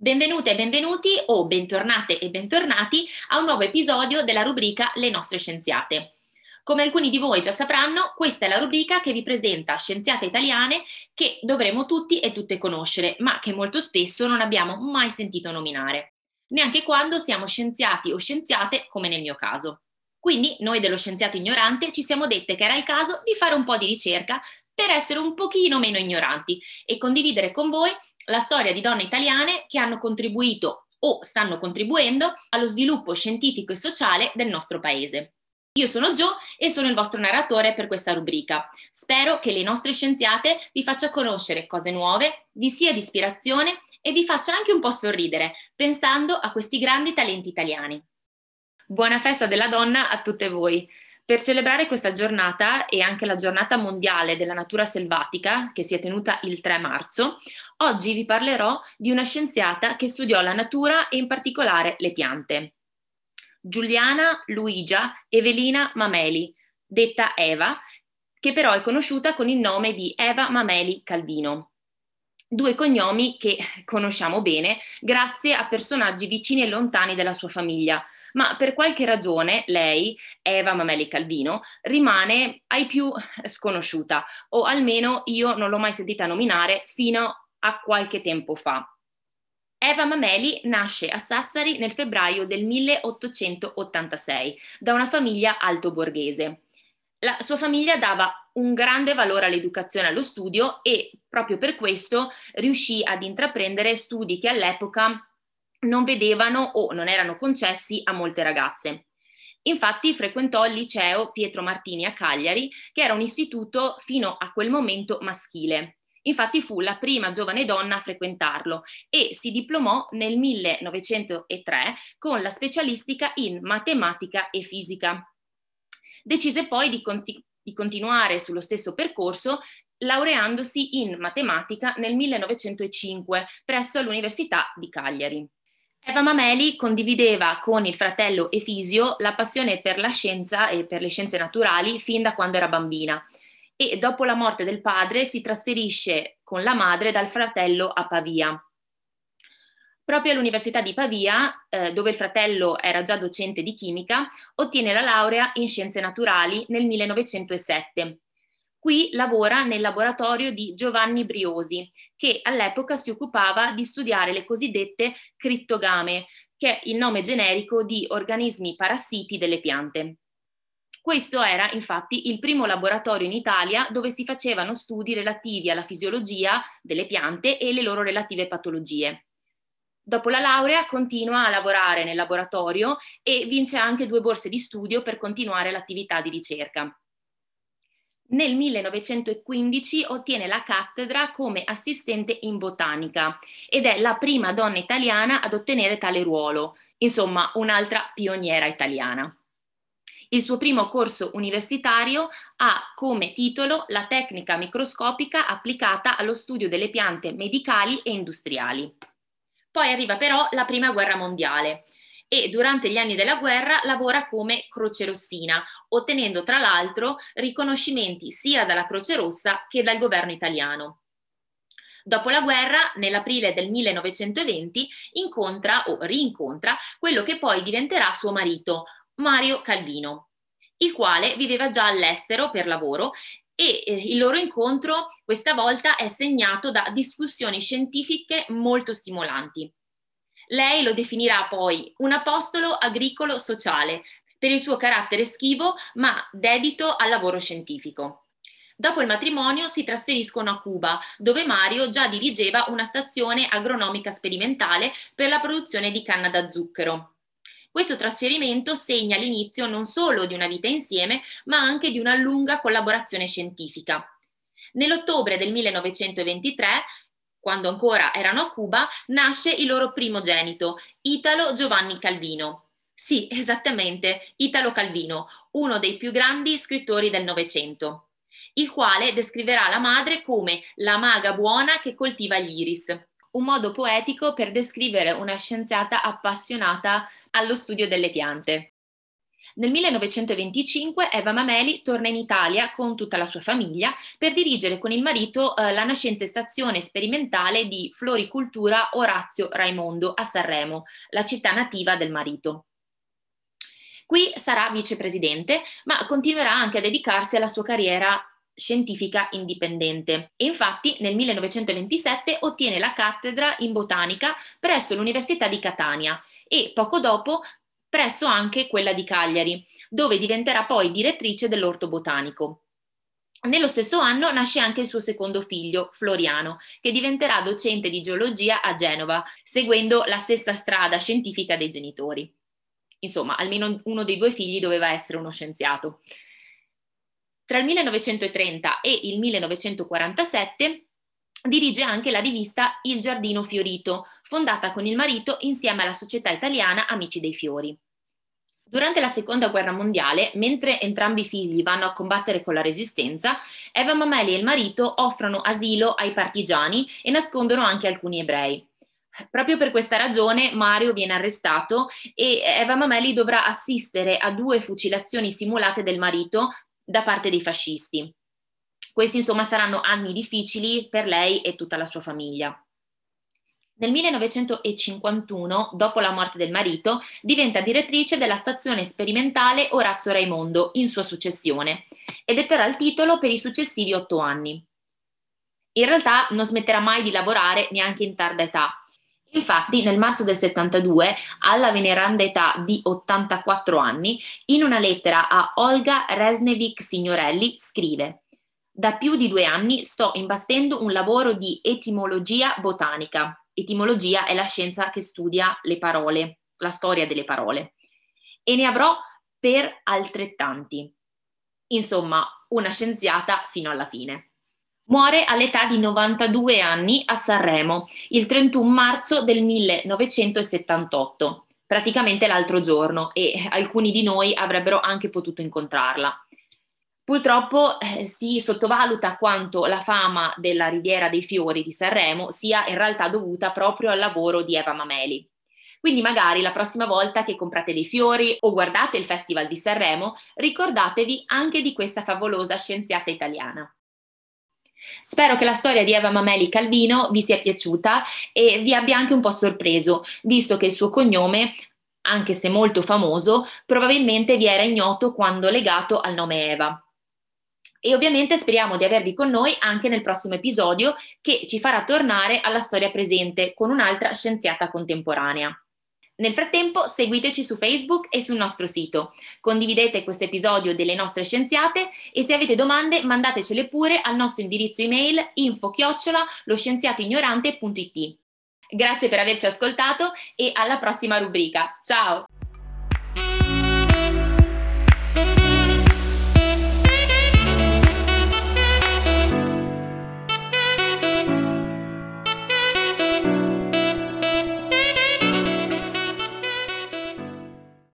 Benvenute e benvenuti o bentornate e bentornati a un nuovo episodio della rubrica Le nostre scienziate. Come alcuni di voi già sapranno, questa è la rubrica che vi presenta scienziate italiane che dovremo tutti e tutte conoscere, ma che molto spesso non abbiamo mai sentito nominare, neanche quando siamo scienziati o scienziate come nel mio caso. Quindi noi dello scienziato ignorante ci siamo dette che era il caso di fare un po' di ricerca per essere un pochino meno ignoranti e condividere con voi la storia di donne italiane che hanno contribuito o stanno contribuendo allo sviluppo scientifico e sociale del nostro paese. Io sono Gio e sono il vostro narratore per questa rubrica. Spero che le nostre scienziate vi faccia conoscere cose nuove, vi sia di ispirazione e vi faccia anche un po' sorridere pensando a questi grandi talenti italiani. Buona festa della donna a tutte voi. Per celebrare questa giornata e anche la giornata mondiale della natura selvatica, che si è tenuta il 3 marzo, oggi vi parlerò di una scienziata che studiò la natura e in particolare le piante. Giuliana Luigia Evelina Mameli, detta Eva, che però è conosciuta con il nome di Eva Mameli Calvino. Due cognomi che conosciamo bene grazie a personaggi vicini e lontani della sua famiglia, ma per qualche ragione lei, Eva Mameli Calvino, rimane ai più sconosciuta, o almeno io non l'ho mai sentita nominare fino a qualche tempo fa. Eva Mameli nasce a Sassari nel febbraio del 1886 da una famiglia altoborghese. La sua famiglia dava un grande valore all'educazione e allo studio e proprio per questo riuscì ad intraprendere studi che all'epoca non vedevano o non erano concessi a molte ragazze. Infatti frequentò il liceo Pietro Martini a Cagliari, che era un istituto fino a quel momento maschile. Infatti fu la prima giovane donna a frequentarlo e si diplomò nel 1903 con la specialistica in matematica e fisica. Decise poi di, conti- di continuare sullo stesso percorso laureandosi in matematica nel 1905 presso l'Università di Cagliari. Eva Mameli condivideva con il fratello Efisio la passione per la scienza e per le scienze naturali fin da quando era bambina e dopo la morte del padre si trasferisce con la madre dal fratello a Pavia. Proprio all'Università di Pavia, eh, dove il fratello era già docente di chimica, ottiene la laurea in scienze naturali nel 1907 Qui lavora nel laboratorio di Giovanni Briosi, che all'epoca si occupava di studiare le cosiddette crittogame, che è il nome generico di organismi parassiti delle piante. Questo era infatti il primo laboratorio in Italia dove si facevano studi relativi alla fisiologia delle piante e le loro relative patologie. Dopo la laurea continua a lavorare nel laboratorio e vince anche due borse di studio per continuare l'attività di ricerca. Nel 1915 ottiene la cattedra come assistente in botanica ed è la prima donna italiana ad ottenere tale ruolo, insomma un'altra pioniera italiana. Il suo primo corso universitario ha come titolo La tecnica microscopica applicata allo studio delle piante medicali e industriali. Poi arriva però la Prima Guerra Mondiale e durante gli anni della guerra lavora come Croce Rossina, ottenendo tra l'altro riconoscimenti sia dalla Croce Rossa che dal governo italiano. Dopo la guerra, nell'aprile del 1920, incontra o rincontra quello che poi diventerà suo marito, Mario Calvino, il quale viveva già all'estero per lavoro e eh, il loro incontro questa volta è segnato da discussioni scientifiche molto stimolanti. Lei lo definirà poi un apostolo agricolo sociale per il suo carattere schivo ma dedito al lavoro scientifico. Dopo il matrimonio si trasferiscono a Cuba, dove Mario già dirigeva una stazione agronomica sperimentale per la produzione di canna da zucchero. Questo trasferimento segna l'inizio non solo di una vita insieme, ma anche di una lunga collaborazione scientifica. Nell'ottobre del 1923 quando ancora erano a Cuba, nasce il loro primogenito, Italo Giovanni Calvino. Sì, esattamente, Italo Calvino, uno dei più grandi scrittori del Novecento, il quale descriverà la madre come la maga buona che coltiva gli iris, un modo poetico per descrivere una scienziata appassionata allo studio delle piante. Nel 1925 Eva Mameli torna in Italia con tutta la sua famiglia per dirigere con il marito eh, la nascente stazione sperimentale di floricultura Orazio Raimondo a Sanremo, la città nativa del marito. Qui sarà vicepresidente, ma continuerà anche a dedicarsi alla sua carriera scientifica indipendente e infatti nel 1927 ottiene la cattedra in botanica presso l'Università di Catania e poco dopo presso anche quella di Cagliari, dove diventerà poi direttrice dell'orto botanico. Nello stesso anno nasce anche il suo secondo figlio, Floriano, che diventerà docente di geologia a Genova, seguendo la stessa strada scientifica dei genitori. Insomma, almeno uno dei due figli doveva essere uno scienziato. Tra il 1930 e il 1947 dirige anche la rivista Il Giardino Fiorito, fondata con il marito insieme alla Società Italiana Amici dei Fiori. Durante la seconda guerra mondiale, mentre entrambi i figli vanno a combattere con la resistenza, Eva Mameli e il marito offrono asilo ai partigiani e nascondono anche alcuni ebrei. Proprio per questa ragione Mario viene arrestato e Eva Mameli dovrà assistere a due fucilazioni simulate del marito da parte dei fascisti. Questi insomma saranno anni difficili per lei e tutta la sua famiglia. Nel 1951, dopo la morte del marito, diventa direttrice della stazione sperimentale Orazio Raimondo in sua successione e detterà il titolo per i successivi otto anni. In realtà non smetterà mai di lavorare neanche in tarda età Infatti, nel marzo del 72, alla veneranda età di 84 anni, in una lettera a Olga Resnevic Signorelli, scrive Da più di due anni sto imbastendo un lavoro di etimologia botanica. Etimologia è la scienza che studia le parole, la storia delle parole. E ne avrò per altrettanti. Insomma, una scienziata fino alla fine. Muore all'età di 92 anni a Sanremo il 31 marzo del 1978, praticamente l'altro giorno, e alcuni di noi avrebbero anche potuto incontrarla. Purtroppo eh, si sottovaluta quanto la fama della Riviera dei Fiori di Sanremo sia in realtà dovuta proprio al lavoro di Eva Mameli. Quindi magari la prossima volta che comprate dei fiori o guardate il Festival di Sanremo, ricordatevi anche di questa favolosa scienziata italiana. Spero che la storia di Eva Mameli Calvino vi sia piaciuta e vi abbia anche un po' sorpreso, visto che il suo cognome, anche se molto famoso, probabilmente vi era ignoto quando legato al nome Eva. E ovviamente speriamo di avervi con noi anche nel prossimo episodio che ci farà tornare alla storia presente con un'altra scienziata contemporanea. Nel frattempo seguiteci su Facebook e sul nostro sito. Condividete questo episodio delle nostre scienziate e se avete domande mandatecele pure al nostro indirizzo email info-chiocciola loscienziatoignorante.it. Grazie per averci ascoltato e alla prossima rubrica. Ciao!